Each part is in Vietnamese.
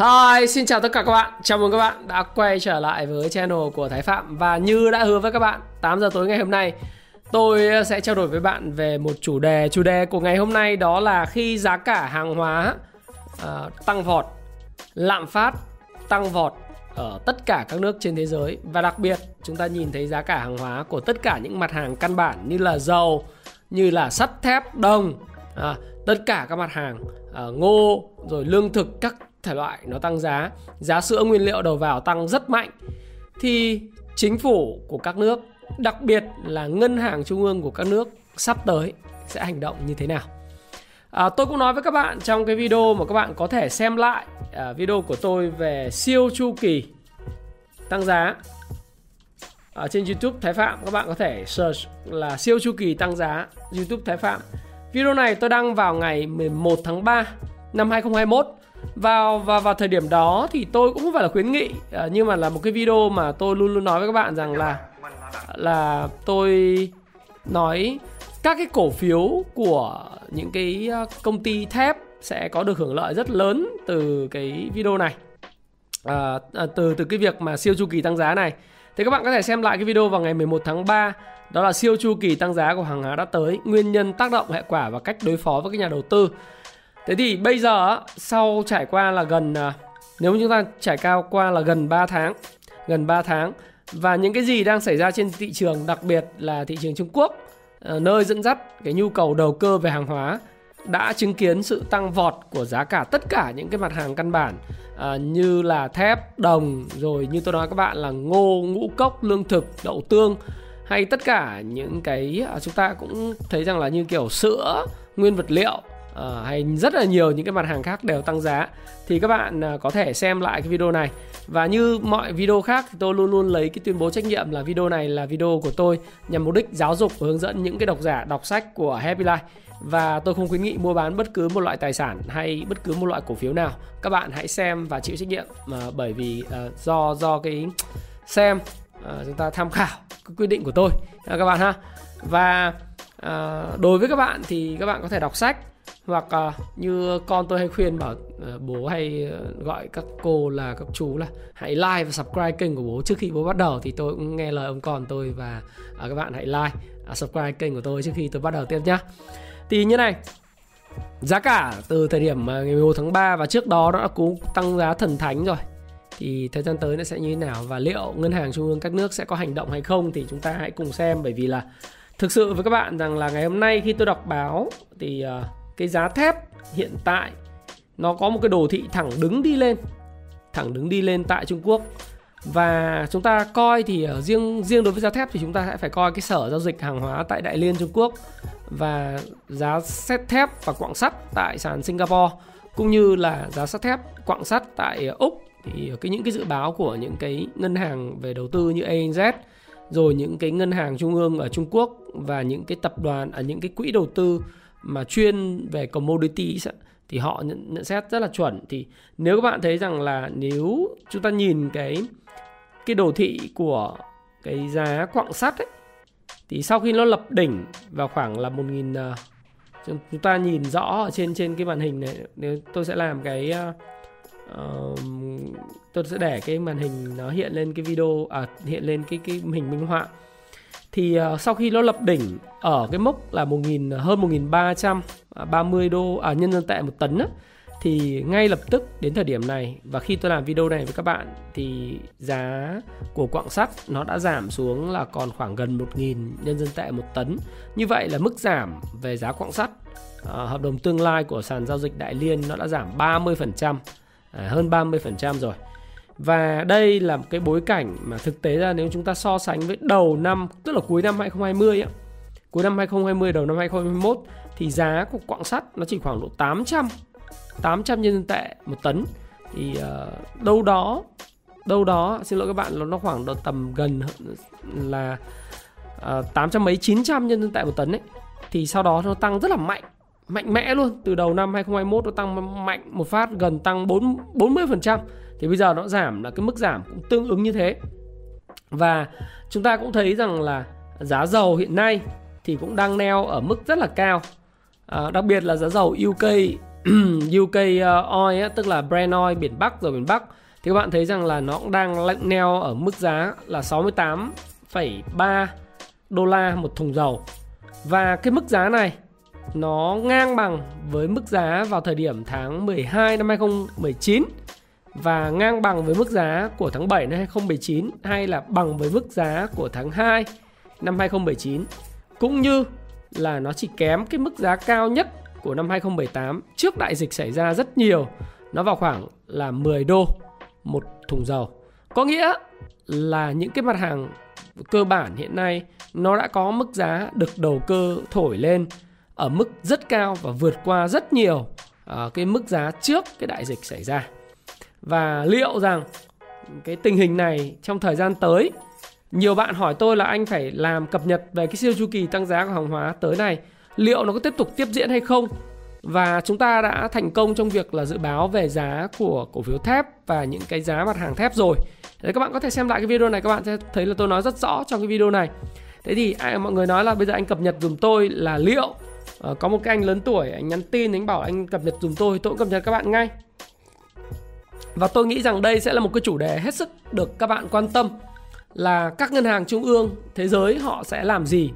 Hi, xin chào tất cả các bạn. Chào mừng các bạn đã quay trở lại với channel của Thái Phạm và như đã hứa với các bạn, 8 giờ tối ngày hôm nay tôi sẽ trao đổi với bạn về một chủ đề. Chủ đề của ngày hôm nay đó là khi giá cả hàng hóa uh, tăng vọt, lạm phát tăng vọt ở tất cả các nước trên thế giới và đặc biệt chúng ta nhìn thấy giá cả hàng hóa của tất cả những mặt hàng căn bản như là dầu, như là sắt thép, đồng, à, tất cả các mặt hàng à, ngô rồi lương thực các thể loại nó tăng giá, giá sữa nguyên liệu đầu vào tăng rất mạnh thì chính phủ của các nước, đặc biệt là ngân hàng trung ương của các nước sắp tới sẽ hành động như thế nào. À, tôi cũng nói với các bạn trong cái video mà các bạn có thể xem lại à, video của tôi về siêu chu kỳ tăng giá ở trên YouTube Thái Phạm các bạn có thể search là siêu chu kỳ tăng giá YouTube Thái Phạm. Video này tôi đăng vào ngày 11 tháng 3 năm 2021 vào và vào thời điểm đó thì tôi cũng không phải là khuyến nghị à, nhưng mà là một cái video mà tôi luôn luôn nói với các bạn rằng là là tôi nói các cái cổ phiếu của những cái à, công ty thép sẽ có được hưởng lợi rất lớn từ cái video này. À, à từ từ cái việc mà siêu chu kỳ tăng giá này. Thì các bạn có thể xem lại cái video vào ngày 11 tháng 3 đó là siêu chu kỳ tăng giá của hàng hóa đã tới. Nguyên nhân tác động hệ quả và cách đối phó với các nhà đầu tư. Thế thì bây giờ sau trải qua là gần à, nếu chúng ta trải cao qua là gần 3 tháng, gần 3 tháng và những cái gì đang xảy ra trên thị trường đặc biệt là thị trường Trung Quốc à, nơi dẫn dắt cái nhu cầu đầu cơ về hàng hóa đã chứng kiến sự tăng vọt của giá cả tất cả những cái mặt hàng căn bản à, như là thép, đồng rồi như tôi nói các bạn là ngô, ngũ cốc, lương thực, đậu tương hay tất cả những cái à, chúng ta cũng thấy rằng là như kiểu sữa, nguyên vật liệu uh, hay rất là nhiều những cái mặt hàng khác đều tăng giá. Thì các bạn uh, có thể xem lại cái video này. Và như mọi video khác thì tôi luôn luôn lấy cái tuyên bố trách nhiệm là video này là video của tôi nhằm mục đích giáo dục và hướng dẫn những cái độc giả đọc sách của Happy Life. Và tôi không khuyến nghị mua bán bất cứ một loại tài sản hay bất cứ một loại cổ phiếu nào. Các bạn hãy xem và chịu trách nhiệm uh, bởi vì uh, do do cái xem uh, chúng ta tham khảo cái quyết định của tôi. Uh, các bạn ha. Và À, đối với các bạn thì các bạn có thể đọc sách hoặc uh, như con tôi hay khuyên bảo uh, bố hay uh, gọi các cô là các chú là hãy like và subscribe kênh của bố. Trước khi bố bắt đầu thì tôi cũng nghe lời ông con tôi và uh, các bạn hãy like uh, subscribe kênh của tôi trước khi tôi bắt đầu tiếp nhá. Thì như này giá cả từ thời điểm ngày 11 tháng 3 và trước đó nó đã cú tăng giá thần thánh rồi. Thì thời gian tới nó sẽ như thế nào và liệu ngân hàng trung ương các nước sẽ có hành động hay không thì chúng ta hãy cùng xem. Bởi vì là thực sự với các bạn rằng là ngày hôm nay khi tôi đọc báo thì uh, cái giá thép hiện tại nó có một cái đồ thị thẳng đứng đi lên thẳng đứng đi lên tại Trung Quốc. Và chúng ta coi thì ở riêng riêng đối với giá thép thì chúng ta sẽ phải coi cái sở giao dịch hàng hóa tại Đại Liên Trung Quốc và giá sắt thép và quặng sắt tại sàn Singapore cũng như là giá sắt thép quặng sắt tại Úc. Thì cái những cái dự báo của những cái ngân hàng về đầu tư như ANZ rồi những cái ngân hàng trung ương ở Trung Quốc và những cái tập đoàn ở à, những cái quỹ đầu tư mà chuyên về commodity thì họ nhận, nhận xét rất là chuẩn. Thì nếu các bạn thấy rằng là nếu chúng ta nhìn cái cái đồ thị của cái giá quặng sắt ấy thì sau khi nó lập đỉnh vào khoảng là 1000 uh, ờ, chúng ta nhìn rõ ở trên trên cái màn hình này nếu tôi sẽ làm cái uh, tôi sẽ để cái màn hình nó hiện lên cái video à hiện lên cái cái hình minh họa thì uh, sau khi nó lập đỉnh ở cái mốc là 1000 hơn 1330 đô à nhân dân tệ một tấn á, thì ngay lập tức đến thời điểm này và khi tôi làm video này với các bạn thì giá của quặng sắt nó đã giảm xuống là còn khoảng gần 1.000 nhân dân tệ một tấn. Như vậy là mức giảm về giá quặng sắt à, hợp đồng tương lai của sàn giao dịch Đại Liên nó đã giảm 30%, à, hơn 30% rồi. Và đây là một cái bối cảnh mà thực tế ra nếu chúng ta so sánh với đầu năm, tức là cuối năm 2020 ấy, cuối năm 2020 đầu năm 2021 thì giá của quặng sắt nó chỉ khoảng độ 800 800 nhân dân tệ một tấn. Thì uh, đâu đó đâu đó xin lỗi các bạn nó khoảng độ tầm gần là ờ, uh, 800 mấy 900 nhân dân tệ một tấn ấy. Thì sau đó nó tăng rất là mạnh mạnh mẽ luôn. Từ đầu năm 2021 nó tăng mạnh một phát gần tăng 4 40% thì bây giờ nó giảm là cái mức giảm cũng tương ứng như thế. Và chúng ta cũng thấy rằng là giá dầu hiện nay thì cũng đang neo ở mức rất là cao. À, đặc biệt là giá dầu UK UK uh, oil tức là Brent oil biển Bắc rồi biển Bắc. Thì các bạn thấy rằng là nó cũng đang lệnh neo ở mức giá là 68,3 đô la một thùng dầu. Và cái mức giá này nó ngang bằng với mức giá vào thời điểm tháng 12 năm 2019 và ngang bằng với mức giá của tháng 7 năm 2019 hay là bằng với mức giá của tháng 2 năm 2019 cũng như là nó chỉ kém cái mức giá cao nhất của năm 2018 trước đại dịch xảy ra rất nhiều. Nó vào khoảng là 10 đô một thùng dầu. Có nghĩa là những cái mặt hàng cơ bản hiện nay nó đã có mức giá được đầu cơ thổi lên ở mức rất cao và vượt qua rất nhiều uh, cái mức giá trước cái đại dịch xảy ra và liệu rằng cái tình hình này trong thời gian tới nhiều bạn hỏi tôi là anh phải làm cập nhật về cái siêu chu kỳ tăng giá của hàng hóa tới này liệu nó có tiếp tục tiếp diễn hay không? Và chúng ta đã thành công trong việc là dự báo về giá của cổ phiếu thép và những cái giá mặt hàng thép rồi. Đấy các bạn có thể xem lại cái video này các bạn sẽ thấy là tôi nói rất rõ trong cái video này. Thế thì ai mọi người nói là bây giờ anh cập nhật dùm tôi là liệu uh, có một cái anh lớn tuổi anh nhắn tin anh bảo anh cập nhật dùm tôi tôi cũng cập nhật các bạn ngay và tôi nghĩ rằng đây sẽ là một cái chủ đề hết sức được các bạn quan tâm là các ngân hàng trung ương thế giới họ sẽ làm gì.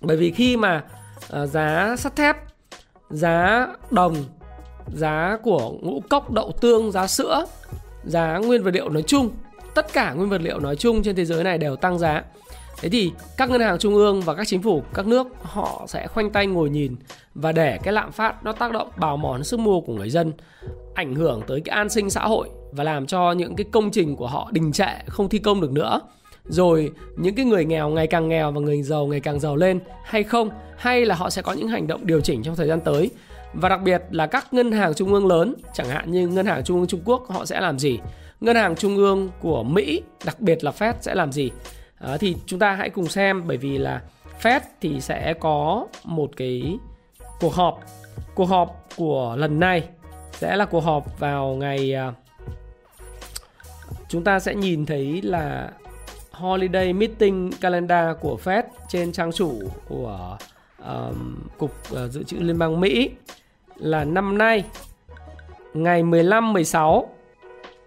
Bởi vì khi mà ờ, giá sắt thép, giá đồng, giá của ngũ cốc, đậu tương, giá sữa, giá nguyên vật liệu nói chung, tất cả nguyên vật liệu nói chung trên thế giới này đều tăng giá thế thì các ngân hàng trung ương và các chính phủ, các nước họ sẽ khoanh tay ngồi nhìn và để cái lạm phát nó tác động bào mòn sức mua của người dân, ảnh hưởng tới cái an sinh xã hội và làm cho những cái công trình của họ đình trệ, không thi công được nữa. Rồi những cái người nghèo ngày càng nghèo và người giàu ngày càng giàu lên hay không, hay là họ sẽ có những hành động điều chỉnh trong thời gian tới. Và đặc biệt là các ngân hàng trung ương lớn, chẳng hạn như ngân hàng trung ương Trung Quốc họ sẽ làm gì? Ngân hàng trung ương của Mỹ, đặc biệt là Fed sẽ làm gì? À, thì chúng ta hãy cùng xem bởi vì là Fed thì sẽ có một cái cuộc họp. Cuộc họp của lần này sẽ là cuộc họp vào ngày à, chúng ta sẽ nhìn thấy là holiday meeting calendar của Fed trên trang chủ của um, cục uh, dự trữ liên bang Mỹ là năm nay ngày 15 16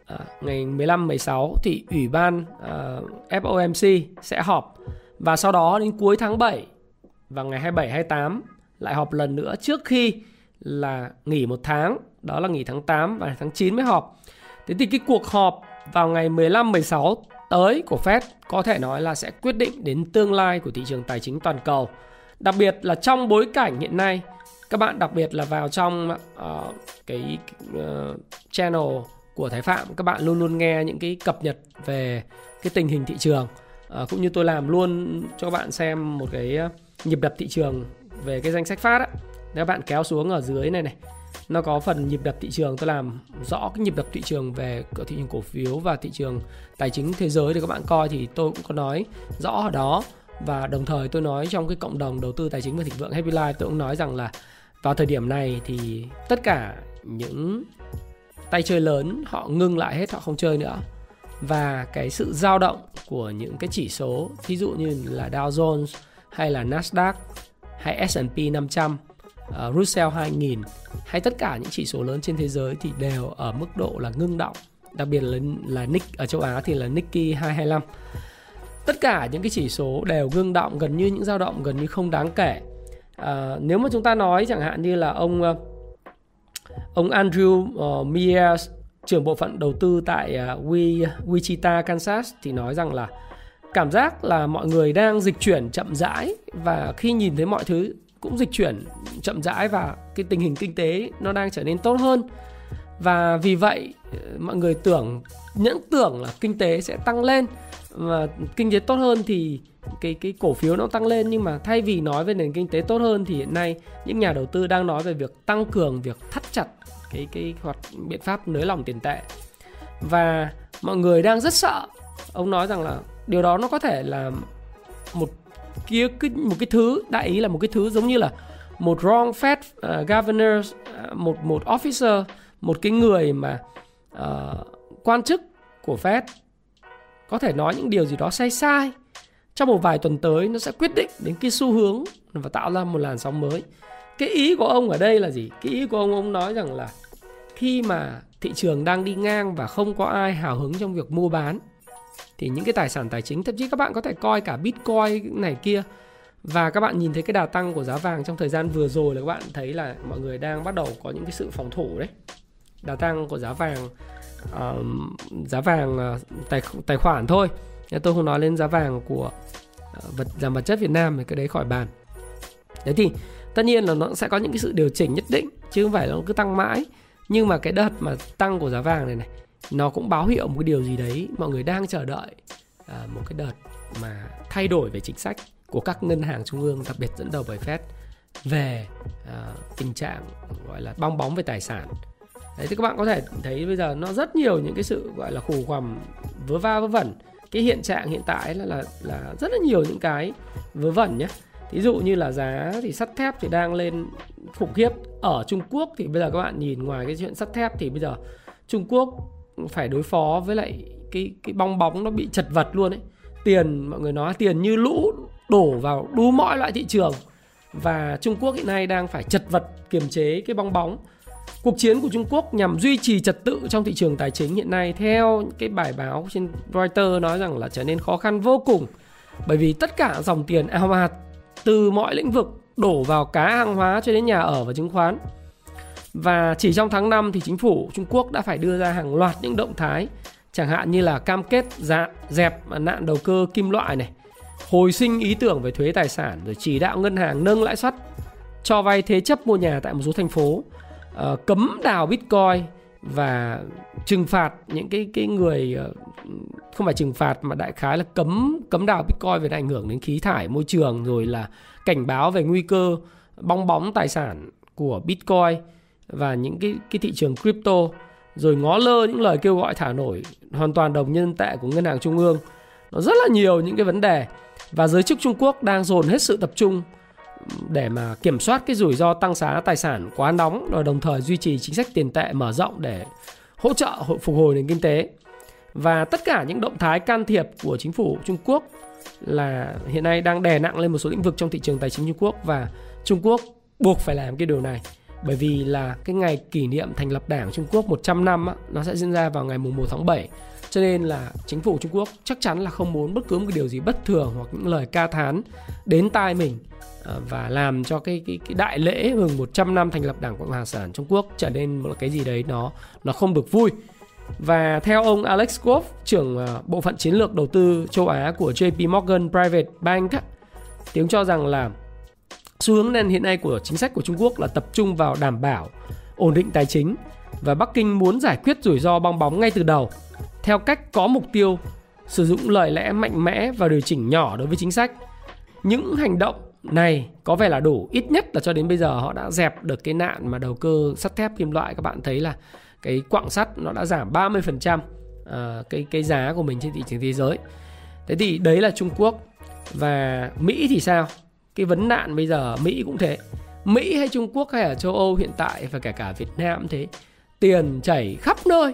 à, ngày 15 16 thì ủy ban à, uh, FOMC sẽ họp và sau đó đến cuối tháng 7 và ngày 27 28 lại họp lần nữa trước khi là nghỉ một tháng, đó là nghỉ tháng 8 và tháng 9 mới họp. Thế thì cái cuộc họp vào ngày 15 16 tới của Fed có thể nói là sẽ quyết định đến tương lai của thị trường tài chính toàn cầu. Đặc biệt là trong bối cảnh hiện nay các bạn đặc biệt là vào trong uh, cái uh, channel của Thái Phạm các bạn luôn luôn nghe những cái cập nhật về cái tình hình thị trường. À, cũng như tôi làm luôn cho các bạn xem một cái ờ, nhịp đập thị trường về cái danh sách phát á. Nếu bạn kéo xuống ở dưới này này nó có phần nhịp đập thị trường tôi làm rõ cái nhịp đập thị trường về thị trường cổ phiếu và thị trường tài chính thế giới để các bạn coi thì tôi cũng có nói rõ ở đó. Và đồng thời tôi nói trong cái cộng đồng đầu tư tài chính và thịnh vượng Happy Life tôi cũng nói rằng là vào thời điểm này thì tất cả những tay chơi lớn họ ngưng lại hết họ không chơi nữa. Và cái sự dao động của những cái chỉ số ví dụ như là Dow Jones hay là Nasdaq hay S&P 500 uh, Russell 2000 hay tất cả những chỉ số lớn trên thế giới thì đều ở mức độ là ngưng động. Đặc biệt là là Nick ở châu Á thì là Nikkei 225 tất cả những cái chỉ số đều ngưng động gần như những dao động gần như không đáng kể. À, nếu mà chúng ta nói chẳng hạn như là ông uh, ông Andrew uh, Mears trưởng bộ phận đầu tư tại uh, Wichita Kansas thì nói rằng là cảm giác là mọi người đang dịch chuyển chậm rãi và khi nhìn thấy mọi thứ cũng dịch chuyển chậm rãi và cái tình hình kinh tế nó đang trở nên tốt hơn. Và vì vậy mọi người tưởng những tưởng là kinh tế sẽ tăng lên và kinh tế tốt hơn thì cái cái cổ phiếu nó tăng lên. Nhưng mà thay vì nói về nền kinh tế tốt hơn thì hiện nay những nhà đầu tư đang nói về việc tăng cường việc thắt chặt cái cái hoạt biện pháp nới lỏng tiền tệ. Và mọi người đang rất sợ. Ông nói rằng là điều đó nó có thể là một kia cái một cái thứ đại ý là một cái thứ giống như là một wrong Fed uh, governor uh, một một officer một cái người mà uh, quan chức của Fed có thể nói những điều gì đó sai sai. Trong một vài tuần tới, nó sẽ quyết định đến cái xu hướng và tạo ra một làn sóng mới. Cái ý của ông ở đây là gì? Cái ý của ông ông nói rằng là khi mà thị trường đang đi ngang và không có ai hào hứng trong việc mua bán, thì những cái tài sản tài chính, thậm chí các bạn có thể coi cả bitcoin này kia. Và các bạn nhìn thấy cái đà tăng của giá vàng trong thời gian vừa rồi là các bạn thấy là mọi người đang bắt đầu có những cái sự phòng thủ đấy. Đà tăng của giá vàng uh, giá vàng uh, tài tài khoản thôi. Tôi không nói lên giá vàng của uh, vật giảm vật chất Việt Nam thì cái đấy khỏi bàn. Đấy thì tất nhiên là nó sẽ có những cái sự điều chỉnh nhất định chứ không phải là nó cứ tăng mãi. Nhưng mà cái đợt mà tăng của giá vàng này này nó cũng báo hiệu một cái điều gì đấy. Mọi người đang chờ đợi uh, một cái đợt mà thay đổi về chính sách của các ngân hàng trung ương đặc biệt dẫn đầu bởi Fed về uh, tình trạng gọi là bong bóng về tài sản đấy, thì các bạn có thể thấy bây giờ nó rất nhiều những cái sự gọi là khủ quằm vớ va, vớ vẩn. Cái hiện trạng hiện tại là là là rất là nhiều những cái vớ vẩn nhé ví dụ như là giá thì sắt thép thì đang lên khủng khiếp. Ở Trung Quốc thì bây giờ các bạn nhìn ngoài cái chuyện sắt thép thì bây giờ Trung Quốc phải đối phó với lại cái cái bong bóng nó bị chật vật luôn ấy. Tiền, mọi người nói tiền như lũ đổ vào đủ mọi loại thị trường. Và Trung Quốc hiện nay đang phải chật vật kiềm chế cái bong bóng. Cuộc chiến của Trung Quốc nhằm duy trì trật tự trong thị trường tài chính hiện nay theo cái bài báo trên Reuters nói rằng là trở nên khó khăn vô cùng bởi vì tất cả dòng tiền ào ạt từ mọi lĩnh vực đổ vào cá hàng hóa cho đến nhà ở và chứng khoán. Và chỉ trong tháng 5 thì chính phủ Trung Quốc đã phải đưa ra hàng loạt những động thái chẳng hạn như là cam kết dạ, dẹp nạn đầu cơ kim loại này, hồi sinh ý tưởng về thuế tài sản rồi chỉ đạo ngân hàng nâng lãi suất cho vay thế chấp mua nhà tại một số thành phố uh, cấm đào bitcoin và trừng phạt những cái cái người ờ, không phải trừng phạt mà đại khái là cấm cấm đào bitcoin về ảnh hưởng đến khí thải môi trường rồi là cảnh báo về nguy cơ bong bóng tài sản của bitcoin và những cái cái thị trường crypto. Rồi ngó lơ những lời kêu gọi thả nổi hoàn toàn đồng nhân tệ của ngân hàng trung ương. Nó rất là nhiều những cái vấn đề và giới chức Trung Quốc đang dồn hết sự tập trung để mà kiểm soát cái rủi ro tăng giá tài sản quá nóng rồi đồng thời duy trì chính sách tiền tệ mở rộng để hỗ trợ phục hồi nền kinh tế. Và tất cả những động thái can thiệp của chính phủ Trung Quốc là hiện nay đang đè nặng lên một số lĩnh vực trong thị trường tài chính Trung Quốc và Trung Quốc buộc phải làm cái điều này bởi vì là cái ngày kỷ niệm thành lập Đảng Trung Quốc 100 năm á, nó sẽ diễn ra vào ngày mùng 1 tháng 7 cho nên là chính phủ Trung Quốc chắc chắn là không muốn bất cứ một cái điều gì bất thường hoặc những lời ca thán đến tai mình ờ, và làm cho cái cái cái đại lễ mừng 100 năm thành lập Đảng Cộng hòa sản Trung Quốc trở nên một cái gì đấy nó nó không được vui. Và theo ông Alex Goff, trưởng ờ, bộ phận chiến lược đầu tư châu Á của JP Morgan Private Bank thì ông cho rằng là xu hướng nên hiện nay của chính sách của Trung Quốc là tập trung vào đảm bảo ổn định tài chính và Bắc Kinh muốn giải quyết rủi ro bong bóng ngay từ đầu theo cách có mục tiêu sử dụng lời lẽ mạnh mẽ và điều chỉnh nhỏ đối với chính sách. Những hành động này có vẻ là đủ ít nhất là cho đến bây giờ họ đã dẹp được cái nạn mà đầu cơ sắt thép kim loại các bạn thấy là cái quặng sắt nó đã giảm 30% à, ờ, cái cái giá của mình trên thị trường thế giới. Thế thì đấy là Trung Quốc và Mỹ thì sao? Cái vấn nạn bây giờ Mỹ cũng thế. Mỹ hay Trung Quốc hay ở châu Âu hiện tại và cả cả Việt Nam thế. Tiền chảy khắp nơi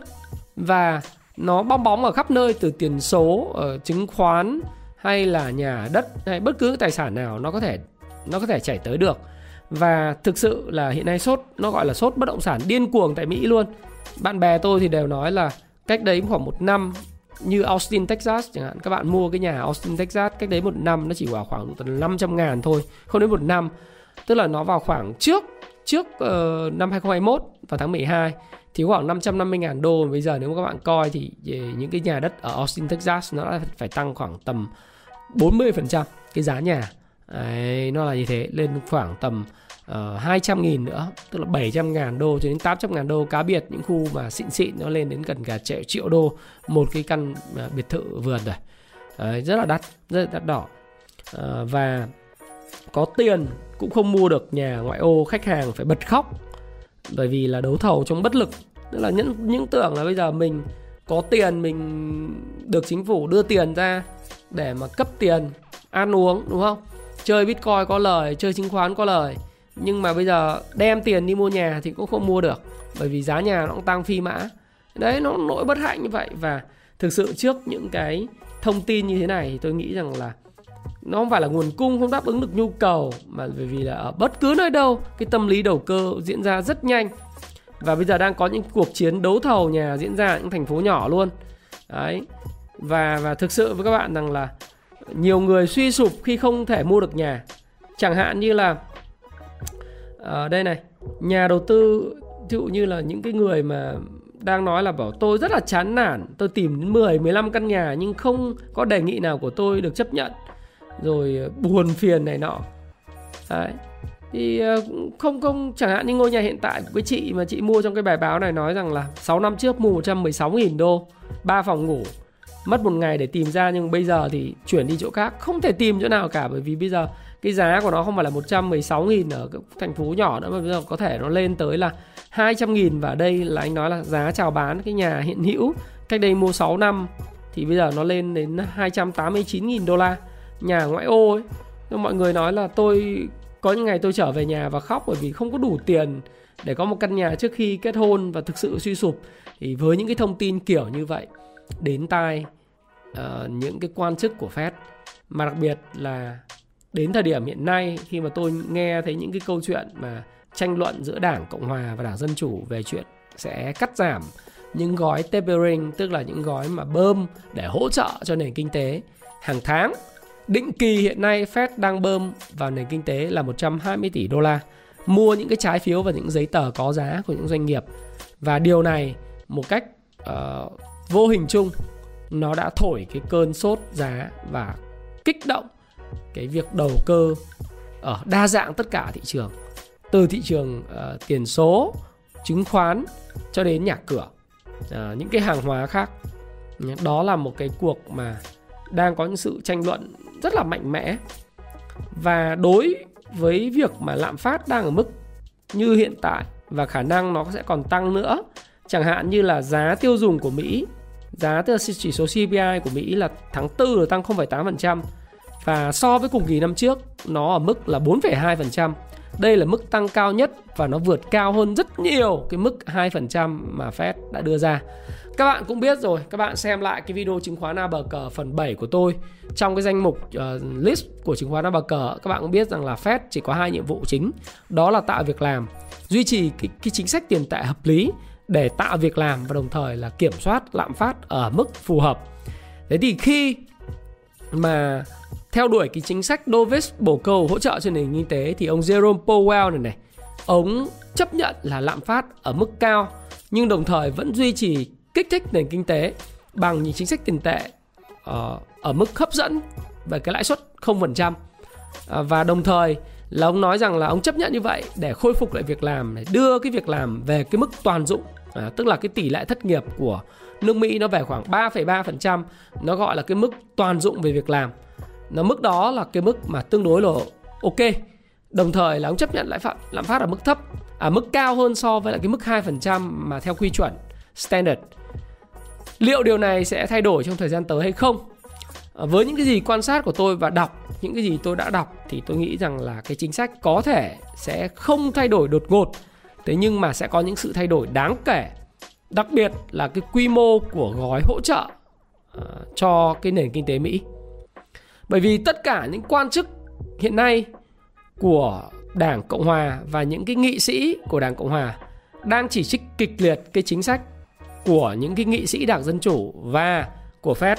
và nó bong bóng ở khắp nơi từ tiền số, ở chứng khoán, hay là nhà đất hay bất cứ tài sản nào nó có thể nó có thể chảy tới được. Và thực sự là hiện nay sốt nó gọi là sốt bất động sản điên cuồng tại Mỹ luôn. Bạn bè tôi thì đều nói là cách đấy khoảng một năm như Austin, Texas chẳng hạn. Các bạn mua cái nhà Austin, Texas cách đấy một năm nó chỉ vào khoảng tầm 500 ngàn thôi không đến một năm. Tức là nó vào khoảng trước trước uh, năm 2021 vào tháng 12 thì khoảng 550 ngàn đô bây giờ nếu mà các bạn coi thì những cái nhà đất ở Austin, Texas nó đã phải tăng khoảng tầm 40% cái giá nhà. Đấy, nó là như thế lên khoảng tầm ờ, uh, 200 nghìn nữa tức là 700 ngàn đô cho đến 800 ngàn đô cá biệt những khu mà xịn xịn nó lên đến gần cả triệu triệu đô một cái căn uh, biệt thự vườn rồi. Đấy, rất là đắt rất là đắt đỏ. Uh, và có tiền cũng không mua được nhà ngoại ô khách hàng phải bật khóc bởi vì là đấu thầu trong bất lực. Tức là những những tưởng là bây giờ mình có tiền, mình được chính phủ đưa tiền ra để mà cấp tiền, ăn uống, đúng không? Chơi bitcoin có lời, chơi chứng khoán có lời. Nhưng mà bây giờ đem tiền đi mua nhà thì cũng không mua được, bởi vì giá nhà nó cũng tăng phi mã. Đấy, nó nỗi bất hạnh như vậy. Và thực sự trước những cái thông tin như thế này thì tôi nghĩ rằng là nó không phải là nguồn cung, không đáp ứng được nhu cầu, mà bởi vì là ở bất cứ nơi đâu, cái tâm lý đầu cơ diễn ra rất nhanh. Và bây giờ đang có những cuộc chiến đấu thầu nhà diễn ra ở những thành phố nhỏ luôn. Đấy. Và và thực sự với các bạn rằng là nhiều người suy sụp khi không thể mua được nhà. Chẳng hạn như là ở đây này, nhà đầu tư ví dụ như là những cái người mà đang nói là bảo tôi rất là chán nản, tôi tìm đến 10 15 căn nhà nhưng không có đề nghị nào của tôi được chấp nhận rồi ờ, buồn phiền này nọ. Đấy. Thì ờ, không không, chẳng hạn như ngôi nhà hiện tại của cái chị mà chị mua trong cái bài báo này nói rằng là 6 năm trước mua 116.000 đô 3 phòng ngủ, mất một ngày để tìm ra nhưng bây giờ thì chuyển đi chỗ khác. Không thể tìm chỗ nào cả bởi vì bây giờ cái giá của nó không phải là 116.000 ở các thành phố nhỏ nữa mà bây giờ có thể nó lên tới là 200.000 và đây là anh nói là giá chào bán cái nhà hiện hữu, cách đây mua 6 năm thì bây giờ nó lên đến 289.000 đô la nhà ngoại ô ấy. Nhưng mọi người nói là tôi có những ngày tôi trở về nhà và khóc bởi vì không có đủ tiền để có một căn nhà trước khi kết hôn và thực sự suy sụp. Thì với những cái thông tin kiểu như vậy đến tai uh, những cái quan chức của Fed mà đặc biệt là đến thời điểm hiện nay khi mà tôi nghe thấy những cái câu chuyện mà tranh luận giữa Đảng Cộng hòa và Đảng Dân chủ về chuyện sẽ cắt giảm những gói tapering tức là những gói mà bơm để hỗ trợ cho nền kinh tế hàng tháng định kỳ hiện nay Fed đang bơm vào nền kinh tế là 120 tỷ đô la mua những cái trái phiếu và những giấy tờ có giá của những doanh nghiệp. Và điều này một cách uh, vô hình chung nó đã thổi cái cơn sốt giá và kích động cái việc đầu cơ ở đa dạng tất cả thị trường từ thị trường uh, tiền số chứng khoán cho đến nhà cửa uh, những cái hàng hóa khác. Đó là một cái cuộc mà đang có những sự tranh luận rất là mạnh mẽ và đối với việc mà lạm phát đang ở mức như hiện tại và khả năng nó sẽ còn tăng nữa chẳng hạn như là giá tiêu dùng của Mỹ giá tức là chỉ số CPI của Mỹ là tháng 4 là tăng 0,8% và so với cùng kỳ năm trước nó ở mức là 4,2%. Đây là mức tăng cao nhất và nó vượt cao hơn rất nhiều cái mức 2% mà Fed đã đưa ra. Các bạn cũng biết rồi, các bạn xem lại cái video chứng khoán cờ phần 7 của tôi trong cái danh mục uh, list của chứng khoán cờ các bạn cũng biết rằng là Fed chỉ có hai nhiệm vụ chính, đó là tạo việc làm, duy trì cái, cái chính sách tiền tệ hợp lý để tạo việc làm và đồng thời là kiểm soát lạm phát ở mức phù hợp. Thế thì khi mà theo đuổi cái chính sách dovish bổ cầu hỗ trợ cho nền kinh tế thì ông Jerome Powell này này, ông chấp nhận là lạm phát ở mức cao nhưng đồng thời vẫn duy trì kích thích nền kinh tế bằng những chính sách tiền tệ ở, ở mức hấp dẫn về cái lãi suất 0% ờ, và đồng thời là ông nói rằng là ông chấp nhận như vậy để khôi phục lại việc làm để đưa cái việc làm về cái mức toàn dụng à, tức là cái tỷ lệ thất nghiệp của nước Mỹ nó về khoảng 3,3% nó gọi là cái mức toàn dụng về việc làm. Nó mức đó là cái mức mà tương đối là ok. Đồng thời là ông chấp nhận lãi phạm lạm phát ở mức thấp à mức cao hơn so với lại cái mức 2% mà theo quy chuẩn standard liệu điều này sẽ thay đổi trong thời gian tới hay không? À, với những cái gì quan sát của tôi và đọc những cái gì tôi đã đọc thì tôi nghĩ rằng là cái chính sách có thể sẽ không thay đổi đột ngột. Thế nhưng mà sẽ có những sự thay đổi đáng kể. Đặc biệt là cái quy mô của gói hỗ trợ uh, cho cái nền kinh tế Mỹ. Bởi vì tất cả những quan chức hiện nay của Đảng Cộng Hòa và những cái nghị sĩ của Đảng Cộng Hòa đang chỉ trích kịch liệt cái chính sách của những cái nghị sĩ Đảng Dân Chủ và của Fed.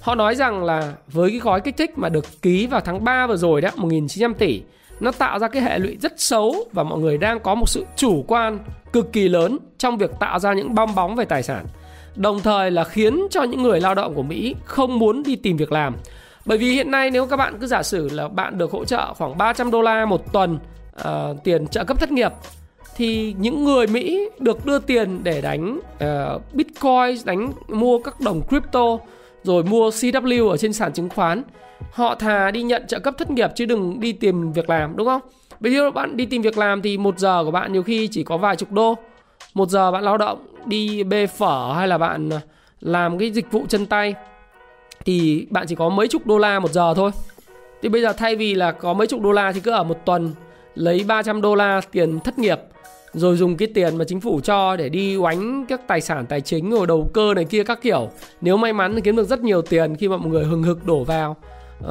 Họ nói rằng là với cái gói kích thích mà được ký vào tháng 3 vừa rồi đó, 1.900 tỷ, nó tạo ra cái hệ lụy rất xấu và mọi người đang có một sự chủ quan cực kỳ lớn trong việc tạo ra những bong bóng về tài sản. Đồng thời là khiến cho những người lao động của Mỹ không muốn đi tìm việc làm. Bởi vì hiện nay nếu các bạn cứ giả sử là bạn được hỗ trợ khoảng 300 đô la một tuần uh, tiền trợ cấp thất nghiệp thì những người Mỹ được đưa tiền để đánh uh, Bitcoin, đánh mua các đồng crypto rồi mua CW ở trên sàn chứng khoán họ thà đi nhận trợ cấp thất nghiệp chứ đừng đi tìm việc làm đúng không? Bây giờ bạn đi tìm việc làm thì một giờ của bạn nhiều khi chỉ có vài chục đô. Một giờ bạn lao động đi bê phở hay là bạn ờ, làm cái dịch vụ chân tay thì bạn chỉ có mấy chục đô la một giờ thôi. Thì bây giờ thay vì là có mấy chục đô la thì cứ ở một tuần lấy 300 đô la tiền thất nghiệp rồi dùng cái tiền mà chính phủ cho để đi oánh các tài sản tài chính rồi đầu cơ này kia các kiểu. Nếu may mắn thì kiếm được rất nhiều tiền khi mà mọi người hừng hực đổ vào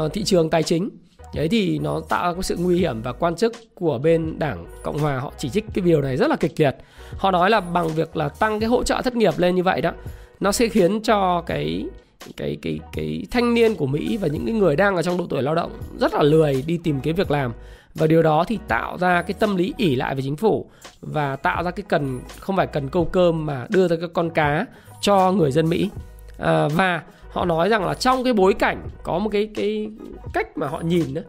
uh, thị trường tài chính. Đấy thì nó tạo ra cái sự nguy hiểm và quan chức của bên đảng cộng hòa. Họ chỉ trích cái điều này rất là kịch liệt. Họ nói là bằng việc là tăng cái hỗ trợ thất nghiệp lên như vậy đó nó sẽ khiến cho cái cái cái cái thanh niên của Mỹ và những cái người đang ở trong độ tuổi lao động rất là lười đi tìm kiếm việc làm và điều đó thì tạo ra cái tâm lý ỉ lại với chính phủ và tạo ra cái cần không phải cần câu cơm mà đưa ra cái con cá cho người dân Mỹ. À, và họ nói rằng là trong cái bối cảnh có một cái cái cách mà họ nhìn đó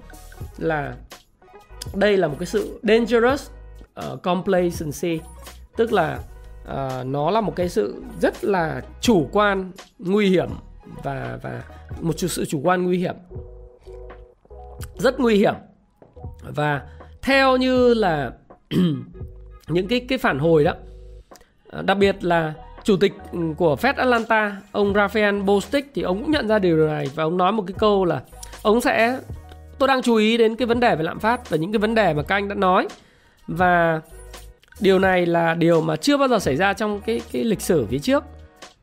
là đây là một cái sự dangerous uh, complacency. Tức là uh, nó là một cái sự rất là chủ quan nguy hiểm và và một sự chủ quan nguy hiểm. Rất nguy hiểm và theo như là những cái cái phản hồi đó à, đặc biệt là chủ tịch ừ, của Fed Atlanta, ông Raphael Bostic thì ông cũng nhận ra điều này và ông nói một cái câu là ông sẽ, tôi đang chú ý đến cái vấn đề về lạm phát và những cái vấn đề mà các anh đã nói. Và điều này là điều mà chưa bao giờ xảy ra trong cái cái lịch sử phía trước.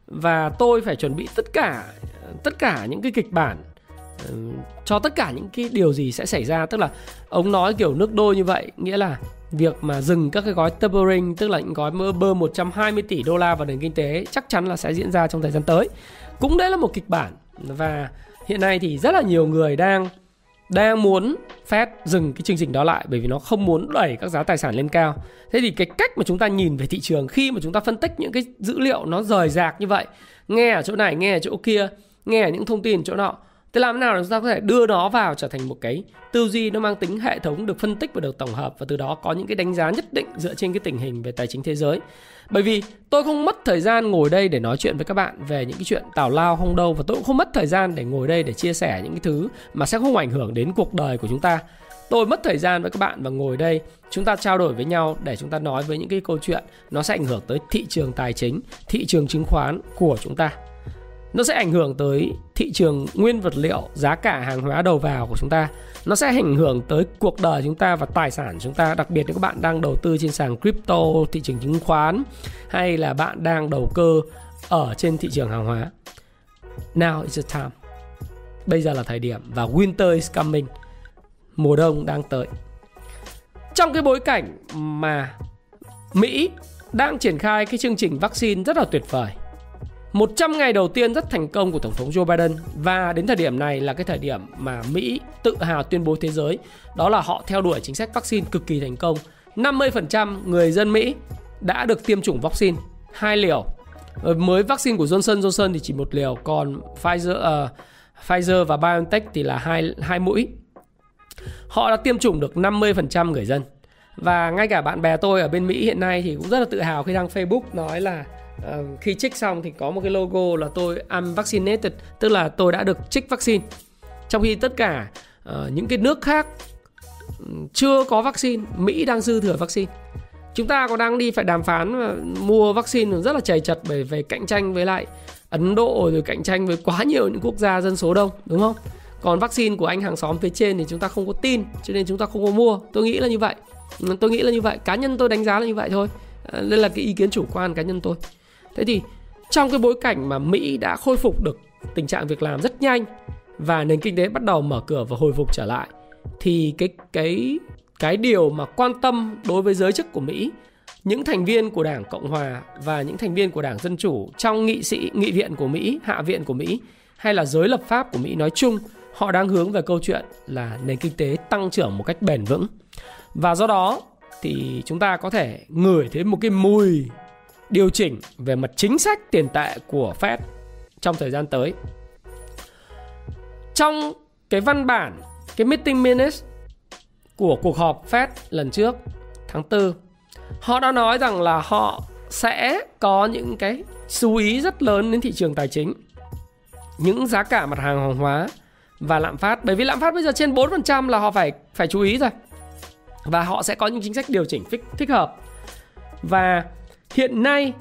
Và tôi phải chuẩn bị tất cả tất cả những cái kịch bản Ờ, cho tất cả những cái điều gì sẽ xảy ra tức là ông nói kiểu nước đôi như vậy nghĩa là việc mà dừng các cái gói tapering tức là những gói mơ bơ 120 tỷ đô la vào nền kinh tế chắc chắn là sẽ diễn ra trong thời gian tới cũng đấy là một kịch bản và hiện nay thì rất là nhiều người đang đang muốn Fed dừng cái chương trình đó lại bởi vì nó không muốn đẩy các giá tài sản lên cao. Thế thì cái cách mà chúng ta nhìn về thị trường khi mà chúng ta phân tích những cái dữ liệu nó rời rạc như vậy, nghe ở chỗ này, nghe ở chỗ kia, nghe ở những thông tin chỗ nọ Thế làm thế nào để chúng ta có thể đưa nó vào trở thành một cái tư duy nó mang tính hệ thống được phân tích và được tổng hợp và từ đó có những cái đánh giá nhất định dựa trên cái tình hình về tài chính thế giới. Bởi vì tôi không mất thời gian ngồi đây để nói chuyện với các bạn về những cái chuyện tào lao không đâu và tôi cũng không mất thời gian để ngồi đây để chia sẻ những cái thứ mà sẽ không ảnh hưởng đến cuộc đời của chúng ta. Tôi mất thời gian với các bạn và ngồi đây chúng ta trao đổi với nhau để chúng ta nói với những cái câu chuyện nó sẽ ảnh hưởng tới thị trường tài chính, thị trường chứng khoán của chúng ta nó sẽ ảnh hưởng tới thị trường nguyên vật liệu, giá cả hàng hóa đầu vào của chúng ta. Nó sẽ ảnh hưởng tới cuộc đời chúng ta và tài sản chúng ta. Đặc biệt, nếu các bạn đang đầu tư trên sàn crypto, thị trường chứng khoán, hay là bạn đang đầu cơ ở trên thị trường hàng hóa, now is the time. Bây giờ là thời điểm và winter is coming. Mùa đông đang tới. Trong cái bối cảnh mà Mỹ đang triển khai cái chương trình vaccine rất là tuyệt vời 100 ngày đầu tiên rất thành công của Tổng thống Joe Biden và đến thời điểm này là cái thời điểm mà Mỹ tự hào tuyên bố thế giới đó là họ theo đuổi chính sách vaccine cực kỳ thành công. 50% người dân Mỹ đã được tiêm chủng vaccine hai liều. Ờ, mới vaccine của Johnson Johnson thì chỉ một liều, còn Pfizer uh, Pfizer và BioNTech thì là hai hai mũi. Họ đã tiêm chủng được 50% người dân. Và ngay cả bạn bè tôi ở bên Mỹ hiện nay thì cũng rất là tự hào khi đăng Facebook nói là uh, khi trích xong thì có một cái logo là tôi am vaccinated tức là tôi đã được trích vaccine. Trong khi tất cả uh, những cái nước khác ừ, chưa có vaccine Mỹ đang dư thừa vaccine. Chúng ta còn đang đi phải đàm phán mua vaccine rất là chầy chật bởi về cạnh tranh với lại Ấn Độ rồi cạnh tranh với quá nhiều những quốc gia dân số đông đúng không? Còn vaccine của anh hàng xóm phía trên thì chúng ta không có tin cho nên chúng ta không có mua. Tôi nghĩ là như vậy. Tôi nghĩ là như vậy. Cá nhân tôi đánh giá là như vậy thôi. Ờ, đây là cái ý kiến chủ quan cá nhân tôi. Thế thì trong cái bối cảnh mà Mỹ đã khôi phục được tình trạng việc làm rất nhanh và nền kinh tế bắt đầu mở cửa và hồi phục trở lại thì cái cái cái điều mà quan tâm đối với giới chức của Mỹ những thành viên của Đảng Cộng hòa và những thành viên của Đảng Dân chủ trong nghị sĩ nghị viện của Mỹ, hạ viện của Mỹ hay là giới lập pháp của Mỹ nói chung, họ đang hướng về câu chuyện là nền kinh tế tăng trưởng một cách bền vững. Và do đó thì chúng ta có thể ngửi thấy một cái mùi điều chỉnh về mặt chính sách tiền tệ của Fed trong thời gian tới. Trong cái văn bản, cái meeting minutes của cuộc họp Fed lần trước tháng 4, họ đã nói rằng là họ sẽ có những cái chú ý rất lớn đến thị trường tài chính. những giá cả mặt hàng hàng hóa và lạm phát bởi vì lạm phát bây giờ trên 4% là họ phải phải chú ý rồi và họ sẽ có những chính sách điều chỉnh thích, thích hợp và hiện nay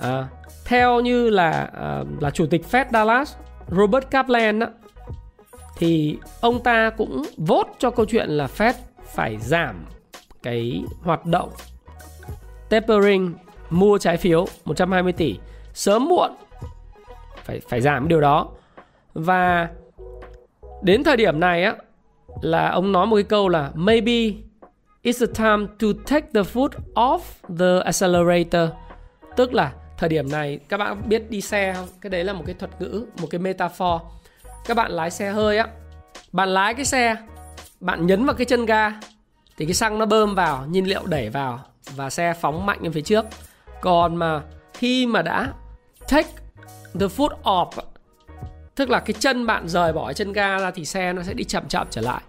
à, theo như là à, là chủ tịch Fed Dallas Robert Kaplan á, thì ông ta cũng vote cho câu chuyện là Fed phải giảm cái hoạt động tapering mua trái phiếu 120 tỷ. Sớm muộn phải phải giảm điều đó. Và đến thời điểm này á là ông nói một cái câu là maybe it's the time to take the foot off the accelerator. Tức là thời điểm này, các bạn biết đi xe không? Cái đấy là một cái thuật ngữ, một cái metaphor. Các bạn lái xe hơi á. Bạn lái cái xe, bạn nhấn vào cái chân ga, thì cái xăng nó bơm vào, nhiên liệu đẩy vào và xe phóng mạnh lên phía trước. Còn mà khi mà đã take the foot off tức là cái chân bạn rời bỏ chân ga ra thì xe nó sẽ đi chậm chậm trở lại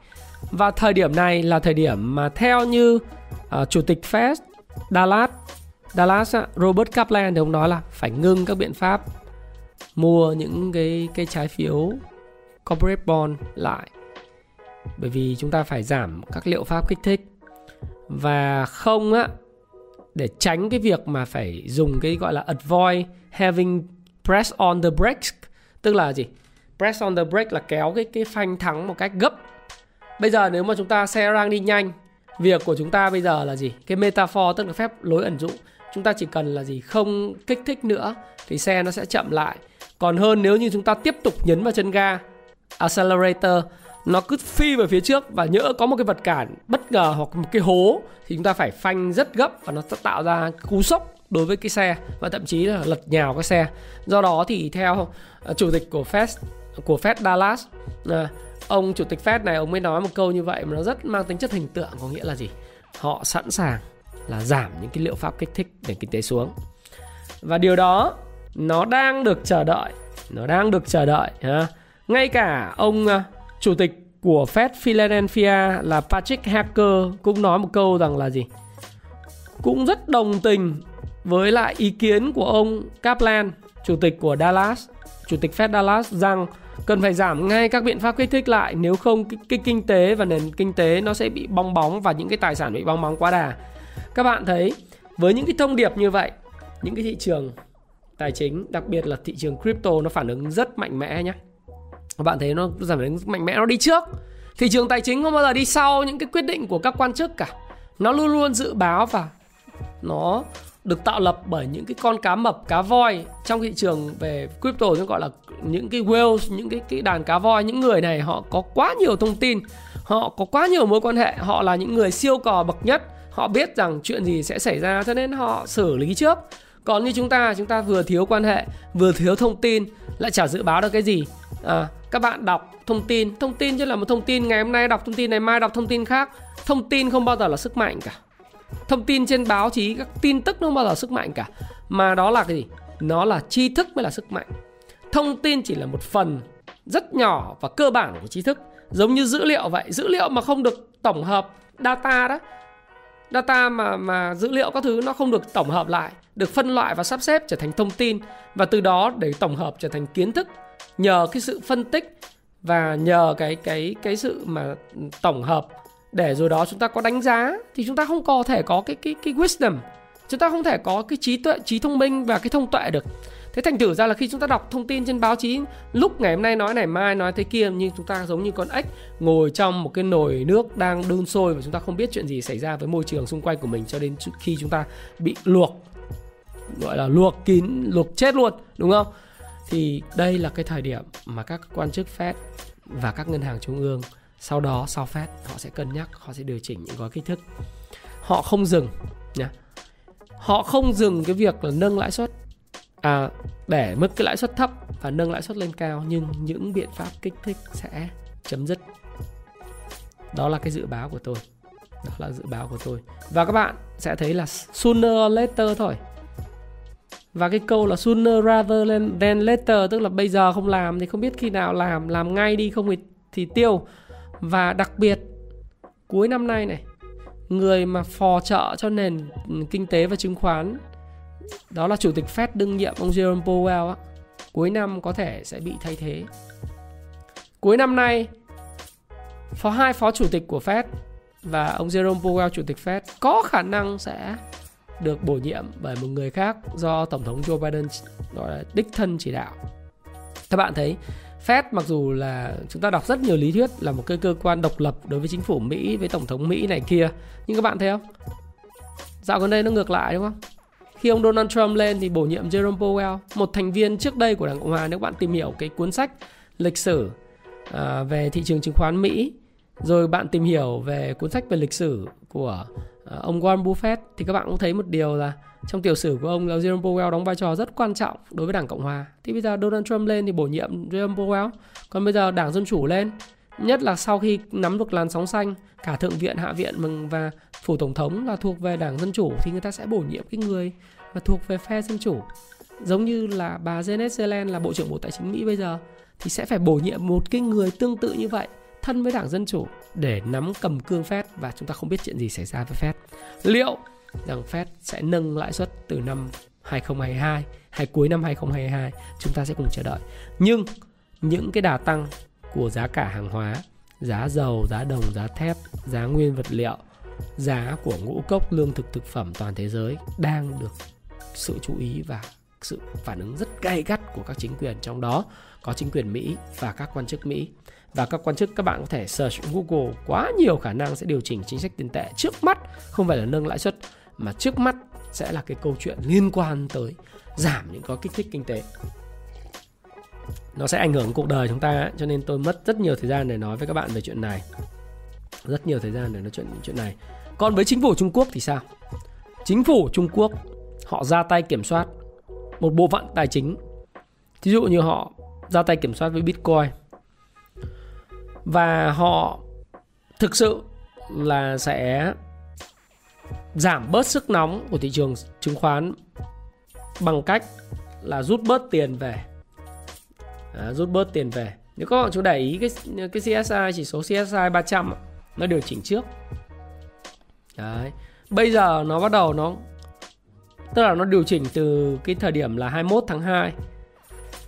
và thời điểm này là thời điểm mà theo như uh, chủ tịch Fed Dallas Dallas Robert Kaplan thì ông nói là phải ngưng các biện pháp mua những cái cái trái phiếu corporate bond lại. Bởi vì chúng ta phải giảm các liệu pháp kích thích. Và không á để tránh cái việc mà phải dùng cái gọi là avoid having press on the brakes tức là gì? Press on the brake là kéo cái cái phanh thắng một cách gấp bây giờ nếu mà chúng ta xe rang đi nhanh, việc của chúng ta bây giờ là gì? Cái metaphor tức là phép lối ẩn dụ. Chúng ta chỉ cần là gì? Không kích thích nữa, thì xe nó sẽ chậm lại. Còn hơn nếu như chúng ta tiếp tục nhấn vào chân ga, accelerator, nó cứ phi về phía trước và nhỡ có một cái vật cản bất ngờ hoặc một cái hố, thì chúng ta phải phanh rất gấp và nó sẽ tạo ra cú sốc đối với cái xe và thậm chí là lật nhào cái xe. Do đó thì theo ờ, chủ tịch của Fed của Fed Dallas ờ, ông chủ tịch Fed này ông mới nói một câu như vậy mà nó rất mang tính chất hình tượng có nghĩa là gì? Họ sẵn sàng là giảm những cái liệu pháp kích thích để kinh tế xuống. Và điều đó nó đang được chờ đợi nó đang được chờ đợi ha. ngay cả ông uh, chủ tịch của Fed Philadelphia là Patrick Hacker cũng nói một câu rằng là gì? Cũng rất đồng tình với lại ý kiến của ông Kaplan chủ tịch của Dallas chủ tịch Fed Dallas rằng cần phải giảm ngay các biện pháp kích thích lại nếu không cái, cái kinh tế và nền kinh tế nó sẽ bị bong bóng và những cái tài sản bị bong bóng quá đà. Các bạn thấy với những cái thông điệp như vậy những cái thị trường tài chính đặc biệt là thị trường crypto nó phản ứng rất mạnh mẽ nhé các bạn thấy nó giảm ứng mạnh mẽ nó đi trước. Thị trường tài chính không bao giờ đi sau những cái quyết định của các quan chức cả. Nó luôn luôn dự báo và nó được tạo lập bởi những cái con cá mập cá voi trong thị trường về crypto chúng gọi là những cái whales những cái cái đàn cá voi những người này họ có quá nhiều thông tin họ có quá nhiều mối quan hệ họ là những người siêu cò bậc nhất họ biết rằng chuyện gì sẽ xảy ra cho nên họ xử lý trước. Còn như chúng ta chúng ta vừa thiếu quan hệ vừa thiếu thông tin lại chả dự báo được cái gì. À, các bạn đọc thông tin thông tin chứ là một thông tin ngày hôm nay đọc thông tin này mai đọc thông tin khác thông tin không bao giờ là sức mạnh cả thông tin trên báo chí, các tin tức nó không bao giờ sức mạnh cả. Mà đó là cái gì? Nó là tri thức mới là sức mạnh. Thông tin chỉ là một phần rất nhỏ và cơ bản của tri thức. Giống như dữ liệu vậy. Dữ liệu mà không được tổng hợp data đó. Data mà mà dữ liệu các thứ nó không được tổng hợp lại, được phân loại và sắp xếp trở thành thông tin. Và từ đó để tổng hợp trở thành kiến thức. Nhờ cái sự phân tích và nhờ cái cái cái sự mà tổng hợp để rồi đó chúng ta có đánh giá, thì chúng ta không có thể có cái cái cái wisdom. Chúng ta không thể có cái trí tuệ, trí thông minh và cái thông tuệ được. Thế thành thử ra là khi chúng ta đọc thông tin trên báo chí, lúc ngày hôm nay nói này, mai nói thế kia, nhưng chúng ta giống như con ếch ngồi trong một cái nồi nước đang đun sôi và chúng ta không biết chuyện gì xảy ra với môi trường xung quanh của mình cho đến khi chúng ta bị luộc, gọi là luộc kín, luộc chết luôn, đúng không? Thì đây là cái thời điểm mà các quan chức Fed và các ngân hàng trung ương sau đó sau phép họ sẽ cân nhắc họ sẽ điều chỉnh những gói kích thước họ không dừng nhá họ không dừng cái việc là nâng lãi suất à, để mức cái lãi suất thấp và nâng lãi suất lên cao nhưng những biện pháp kích thích sẽ chấm dứt. Đó là cái dự báo của tôi. Đó là dự báo của tôi. Và các bạn sẽ thấy là sooner or later thôi. Và cái câu là sooner rather than later tức là bây giờ không làm thì không biết khi nào làm làm ngay đi không thì, thì tiêu và đặc biệt cuối năm nay này người mà phò trợ cho nền kinh tế và chứng khoán đó là chủ tịch Fed đương nhiệm ông Jerome Powell á cuối năm có thể sẽ bị thay thế. Cuối năm nay, phó hai phó chủ tịch của Fed và ông Jerome Powell chủ tịch Fed có khả năng sẽ được bổ nhiệm bởi một người khác do tổng thống Joe Biden gọi là đích thân chỉ đạo. Các bạn thấy Fed mặc dù là chúng ta đọc rất nhiều lý thuyết là một cái cơ quan độc lập đối với chính phủ Mỹ với tổng thống Mỹ này kia, nhưng các bạn thấy không? Dạo gần đây nó ngược lại đúng không? Khi ông Donald Trump lên thì bổ nhiệm Jerome Powell, một thành viên trước đây của Đảng Cộng hòa nếu bạn tìm hiểu cái cuốn sách lịch sử à, về thị trường chứng khoán Mỹ rồi bạn tìm hiểu về cuốn sách về lịch sử của Ờ, ông Warren Buffett thì các bạn cũng thấy một điều là trong tiểu sử của ông là Jerome Powell đóng vai trò rất quan trọng đối với Đảng Cộng hòa. Thì bây giờ Donald Trump lên thì bổ nhiệm Jerome Powell, còn bây giờ Đảng Dân chủ lên nhất là sau khi nắm được làn sóng xanh cả thượng viện hạ viện và phủ tổng thống là thuộc về đảng dân chủ thì người ta sẽ bổ nhiệm cái người mà thuộc về phe dân chủ giống như là bà Janet Yellen là bộ trưởng bộ tài chính Mỹ bây giờ thì sẽ phải bổ nhiệm một cái người tương tự như vậy thân với đảng dân chủ để nắm cầm cương Fed và chúng ta không biết chuyện gì xảy ra với Fed liệu rằng Fed sẽ nâng lãi suất từ năm 2022 hay cuối năm 2022 chúng ta sẽ cùng chờ đợi. Nhưng những cái đà tăng của giá cả hàng hóa, giá dầu, giá đồng, giá thép, giá nguyên vật liệu, giá của ngũ cốc lương thực thực phẩm toàn thế giới đang được sự chú ý và sự phản ứng rất gay gắt của các chính quyền. Trong đó có chính quyền Mỹ và các quan chức Mỹ và các quan chức, các bạn có thể search Google, quá nhiều khả năng sẽ điều chỉnh chính sách tiền tệ trước mắt, không phải là nâng lãi suất, mà trước mắt sẽ là cái câu chuyện liên quan tới giảm những có kích thích kinh tế. Nó sẽ ảnh hưởng cuộc đời chúng ta, cho nên tôi mất rất nhiều thời gian để nói với các bạn về chuyện này. Rất nhiều thời gian để nói chuyện chuyện này. Còn với chính phủ Trung Quốc thì sao? Chính phủ Trung Quốc, họ ra tay kiểm soát một bộ phận tài chính. Ví dụ như họ ra tay kiểm soát với Bitcoin và họ thực sự là sẽ giảm bớt sức nóng của thị trường chứng khoán bằng cách là rút bớt tiền về. À, rút bớt tiền về. Nếu các bạn chú để ý cái cái CSI chỉ số CSI 300 nó điều chỉnh trước. Đấy. Bây giờ nó bắt đầu nó tức là nó điều chỉnh từ cái thời điểm là 21 tháng 2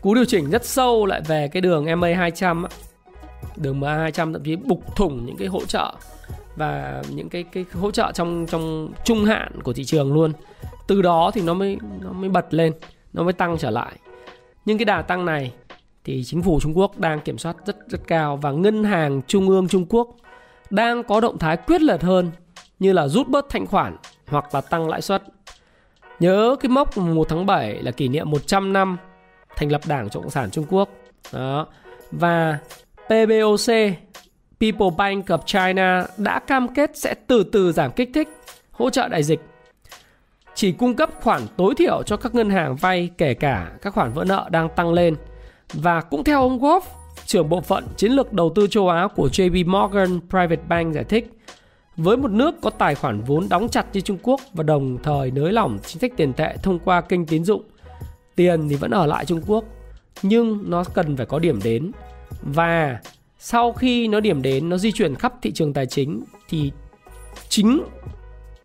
cú điều chỉnh rất sâu lại về cái đường MA 200 đường MA 200 thậm chí bục thủng những cái hỗ trợ và những cái cái hỗ trợ trong trong trung hạn của thị trường luôn từ đó thì nó mới nó mới bật lên, nó mới tăng trở lại nhưng cái đà tăng này thì chính phủ Trung Quốc đang kiểm soát rất rất cao và ngân hàng trung ương Trung Quốc đang có động thái quyết liệt hơn như là rút bớt thanh khoản hoặc là tăng lãi suất. Nhớ cái mốc 1 tháng 7 là kỷ niệm 100 năm thành lập Đảng Cộng sản Trung Quốc. Đó. Và PBOC People Bank of China đã cam kết sẽ từ từ giảm kích thích hỗ trợ đại dịch chỉ cung cấp khoản tối thiểu cho các ngân hàng vay kể cả các khoản vỡ nợ đang tăng lên và cũng theo ông Wolf, trưởng bộ phận chiến lược đầu tư châu Á của JP Morgan Private Bank giải thích, với một nước có tài khoản vốn đóng chặt như Trung Quốc và đồng thời nới lỏng chính sách tiền tệ thông qua kênh tín dụng, tiền thì vẫn ở lại Trung Quốc, nhưng nó cần phải có điểm đến. Và sau khi nó điểm đến, nó di chuyển khắp thị trường tài chính thì chính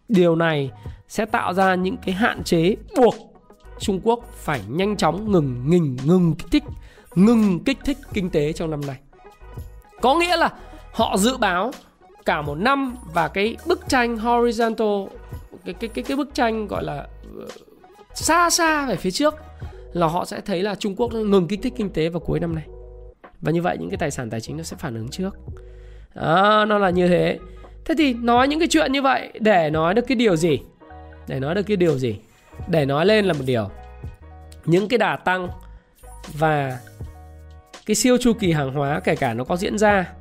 điều này sẽ tạo ra những cái hạn chế buộc Trung Quốc phải nhanh chóng ngừng ngừng ngừng kích thích ngừng kích thích kinh tế trong năm nay. Có nghĩa là họ dự báo cả một năm và cái bức tranh horizontal cái cái cái cái bức tranh gọi là ờ, xa xa về phía trước là họ sẽ thấy là Trung Quốc ngừng kích thích kinh tế vào cuối năm nay. Và như vậy những cái tài sản tài chính nó sẽ phản ứng trước. Đó, nó là như thế. Thế thì nói những cái chuyện như vậy để nói được cái điều gì? Để nói được cái điều gì? Để nói lên là một điều. Những cái đà tăng và cái siêu chu kỳ hàng hóa kể cả nó có diễn ra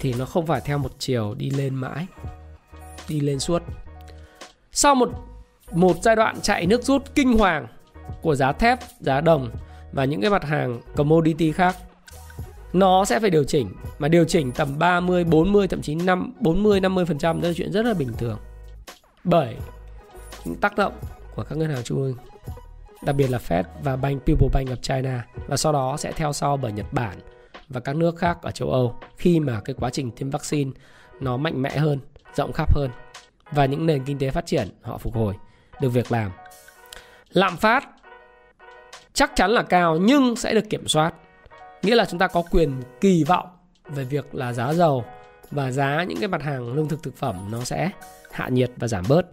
thì nó không phải theo một chiều đi lên mãi đi lên suốt sau một một giai đoạn chạy nước rút kinh hoàng của giá thép giá đồng và những cái mặt hàng commodity khác nó sẽ phải điều chỉnh mà điều chỉnh tầm 30, 40 thậm chí 5 40 50% đó là chuyện rất là bình thường. Bởi những tác động của các ngân hàng trung ương đặc biệt là Fed và Bank People Bank of China và sau đó sẽ theo sau bởi Nhật Bản và các nước khác ở châu Âu khi mà cái quá trình tiêm vaccine nó mạnh mẽ hơn, rộng khắp hơn và những nền kinh tế phát triển họ phục hồi được việc làm. Lạm phát chắc chắn là cao nhưng sẽ được kiểm soát. Nghĩa là chúng ta có quyền kỳ vọng về việc là giá dầu và giá những cái mặt hàng lương thực thực phẩm nó sẽ hạ nhiệt và giảm bớt.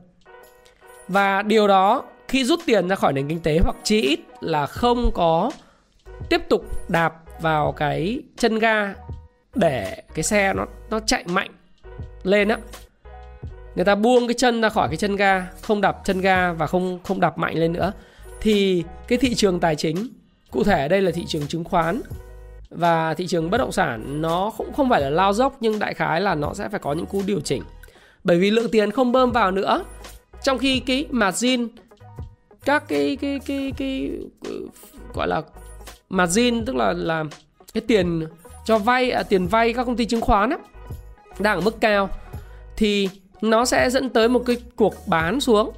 Và điều đó khi rút tiền ra khỏi nền kinh tế hoặc chí ít là không có tiếp tục đạp vào cái chân ga để cái xe nó nó chạy mạnh lên á. Người ta buông cái chân ra khỏi cái chân ga, không đạp chân ga và không không đạp mạnh lên nữa thì cái thị trường tài chính cụ thể đây là thị trường chứng khoán và thị trường bất động sản nó cũng không phải là lao dốc nhưng đại khái là nó sẽ phải có những cú điều chỉnh. Bởi vì lượng tiền không bơm vào nữa. Trong khi cái margin các cái cái cái cái, cái gọi là margin tức là là cái tiền cho vay à, tiền vay các công ty chứng khoán á đang ở mức cao thì nó sẽ dẫn tới một cái cuộc bán xuống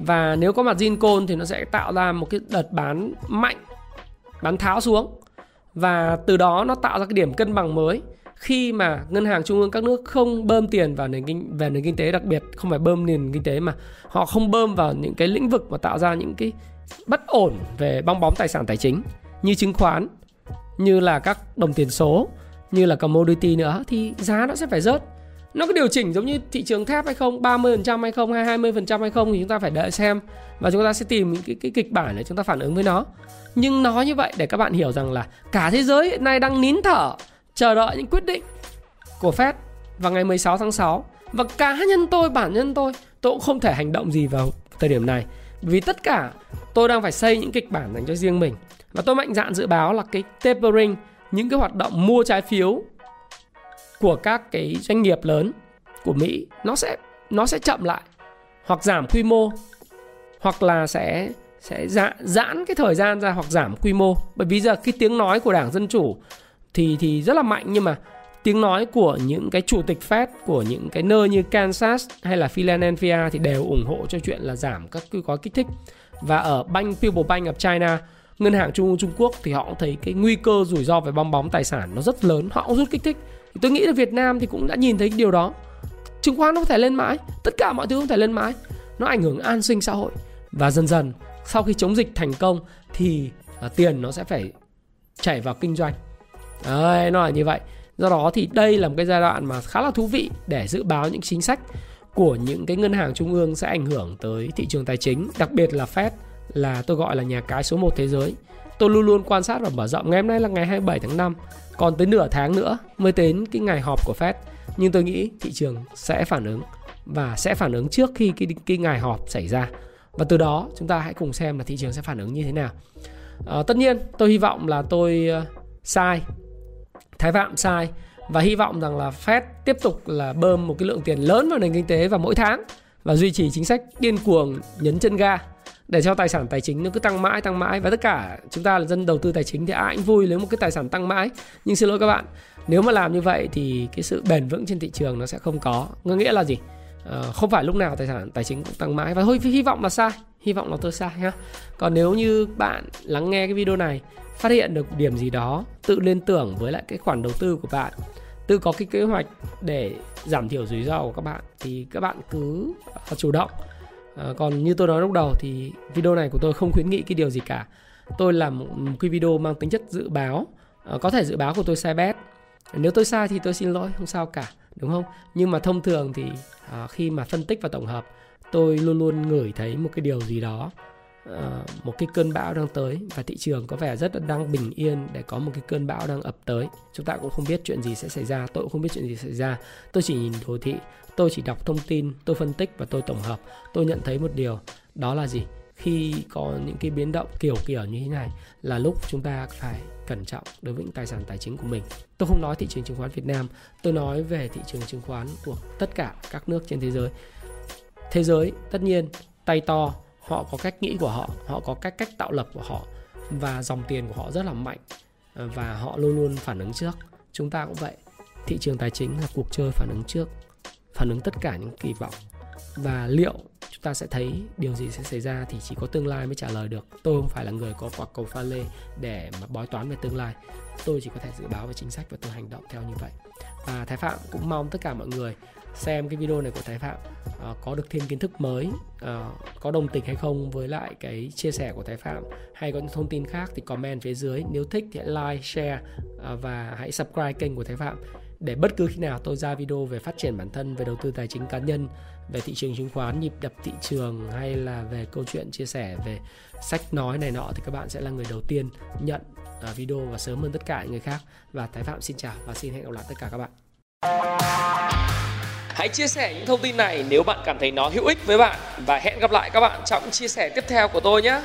và nếu có mặt zin côn thì nó sẽ tạo ra một cái đợt bán mạnh, bán tháo xuống. Và từ đó nó tạo ra cái điểm cân bằng mới. Khi mà ngân hàng trung ương các nước không bơm tiền vào nền kinh về nền kinh tế, đặc biệt không phải bơm nền kinh tế mà họ không bơm vào những cái lĩnh vực mà tạo ra những cái bất ổn về bong bóng tài sản tài chính như chứng khoán, như là các đồng tiền số, như là commodity nữa, thì giá nó sẽ phải rớt nó có điều chỉnh giống như thị trường thép hay không? 30% hay không? Hay 20% hay không thì chúng ta phải đợi xem. Và chúng ta sẽ tìm những cái, cái kịch bản để chúng ta phản ứng với nó. Nhưng nói như vậy để các bạn hiểu rằng là cả thế giới hiện nay đang nín thở chờ đợi những quyết định của Fed vào ngày 16 tháng 6 và cá nhân tôi bản nhân tôi tôi cũng không thể hành động gì vào thời điểm này. Vì tất cả tôi đang phải xây những kịch bản dành cho riêng mình. Và tôi mạnh dạn dự báo là cái tapering những cái hoạt động mua trái phiếu của các cái doanh nghiệp lớn của Mỹ nó sẽ nó sẽ chậm lại hoặc giảm quy mô hoặc là sẽ sẽ giãn, giãn cái thời gian ra hoặc giảm quy mô. Bởi vì giờ cái tiếng nói của đảng dân chủ thì thì rất là mạnh nhưng mà tiếng nói của những cái chủ tịch Fed của những cái nơi như Kansas hay là Philadelphia thì đều ủng hộ cho chuyện là giảm các cái gói kích thích. Và ở Bank People Bank of China ngân hàng trung ương Trung Quốc thì họ cũng thấy cái nguy cơ rủi ro về bong bóng tài sản nó rất lớn. Họ cũng rút kích thích thì tôi nghĩ là Việt Nam thì cũng đã nhìn thấy điều đó. Chứng khoán nó có thể lên mãi tất cả mọi thứ không thể lên mãi. Nó ảnh hưởng an sinh xã hội. Và dần dần sau khi chống dịch thành công thì uh, tiền nó sẽ phải chảy vào kinh doanh. Đấy nó là như vậy. Do đó thì đây là một cái giai đoạn mà khá là thú vị để dự báo những chính sách của những cái ngân hàng trung ương sẽ ảnh hưởng tới thị trường tài chính đặc biệt là Fed là tôi gọi là nhà cái số 1 thế giới. Tôi luôn luôn quan sát và mở rộng. Ngày hôm nay là ngày 27 tháng 5 còn tới nửa tháng nữa mới đến cái ngày họp của Fed. Nhưng tôi nghĩ thị trường sẽ phản ứng và sẽ phản ứng trước khi cái cái ngày họp xảy ra. Và từ đó chúng ta hãy cùng xem là thị trường sẽ phản ứng như thế nào. À, tất nhiên tôi hy vọng là tôi uh, sai thái phạm sai và hy vọng rằng là Fed tiếp tục là bơm một cái lượng tiền lớn vào nền kinh tế vào mỗi tháng và duy trì chính sách điên cuồng nhấn chân ga để cho tài sản tài chính nó cứ tăng mãi tăng mãi. Và tất cả chúng ta là dân đầu tư tài chính thì ai cũng vui nếu một cái tài sản tăng mãi. Nhưng xin lỗi các bạn nếu mà làm như vậy thì cái sự bền vững trên thị trường nó sẽ không có. Có nghĩa là gì? À, không phải lúc nào tài sản tài chính cũng tăng mãi. Và thôi hy vọng là sai. Hy vọng là tôi sai ha còn nếu như bạn lắng nghe cái video này phát hiện được điểm gì đó tự liên tưởng với lại cái khoản đầu tư của bạn tự có cái kế hoạch để giảm thiểu rủi ro của các bạn thì các bạn cứ ờ, chủ động à, còn như tôi nói lúc đầu thì video này của tôi không khuyến nghị cái điều gì cả. Tôi làm một, một cái video mang tính chất dự báo. À, có thể dự báo của tôi sai bét nếu tôi sai thì tôi xin lỗi không sao cả đúng không? Nhưng mà thông thường thì à, khi mà phân tích và tổng hợp tôi luôn luôn ngửi thấy một cái điều gì đó à, một cái cơn bão đang tới và thị trường có vẻ rất là đang bình yên để có một cái cơn bão đang ập tới. Chúng ta cũng không biết chuyện gì sẽ xảy ra tôi cũng không biết chuyện gì xảy ra. Tôi chỉ nhìn đồ thị tôi chỉ đọc thông tin tôi phân tích và tôi tổng hợp tôi nhận thấy một điều đó là gì khi có những cái biến động kiểu kiểu như thế này là lúc chúng ta phải cẩn trọng đối với những tài sản tài chính của mình. Tôi không nói thị trường chứng khoán Việt Nam, tôi nói về thị trường chứng khoán của tất cả các nước trên thế giới. Thế giới tất nhiên tay to, họ có cách nghĩ của họ, họ có cách cách tạo lập của họ và dòng tiền của họ rất là mạnh và họ luôn luôn phản ứng trước. Chúng ta cũng vậy. Thị trường tài chính là cuộc chơi phản ứng trước, phản ứng tất cả những kỳ vọng. Và liệu chúng ta sẽ thấy điều gì sẽ xảy ra thì chỉ có tương lai mới trả lời được. Tôi không phải là người có quả cầu pha lê để mà bói toán về tương lai. Tôi chỉ có thể dự báo về chính sách và tôi hành động theo như vậy. Và thái phạm cũng mong tất cả mọi người xem cái video này của thái phạm uh, có được thêm kiến thức mới uh, có đồng tình hay không với lại cái chia sẻ của Thái Phạm. Hay có những thông tin khác thì comment phía dưới. Nếu thích thì hãy like share uh, và hãy subscribe kênh của Thái Phạm để bất cứ khi nào tôi ra video về phát triển bản thân, về đầu tư tài chính cá nhân, về thị trường chứng khoán, nhịp đập thị trường hay là về câu chuyện chia sẻ về sách nói này nọ thì các bạn sẽ là người đầu tiên nhận à, video và sớm hơn tất cả những người khác. Và Thái Phạm xin chào và xin hẹn gặp lại tất cả các bạn. Hãy chia sẻ những thông tin này nếu bạn cảm thấy nó hữu ích với bạn. Và hẹn gặp lại các bạn trong chia sẻ tiếp theo của tôi nhé.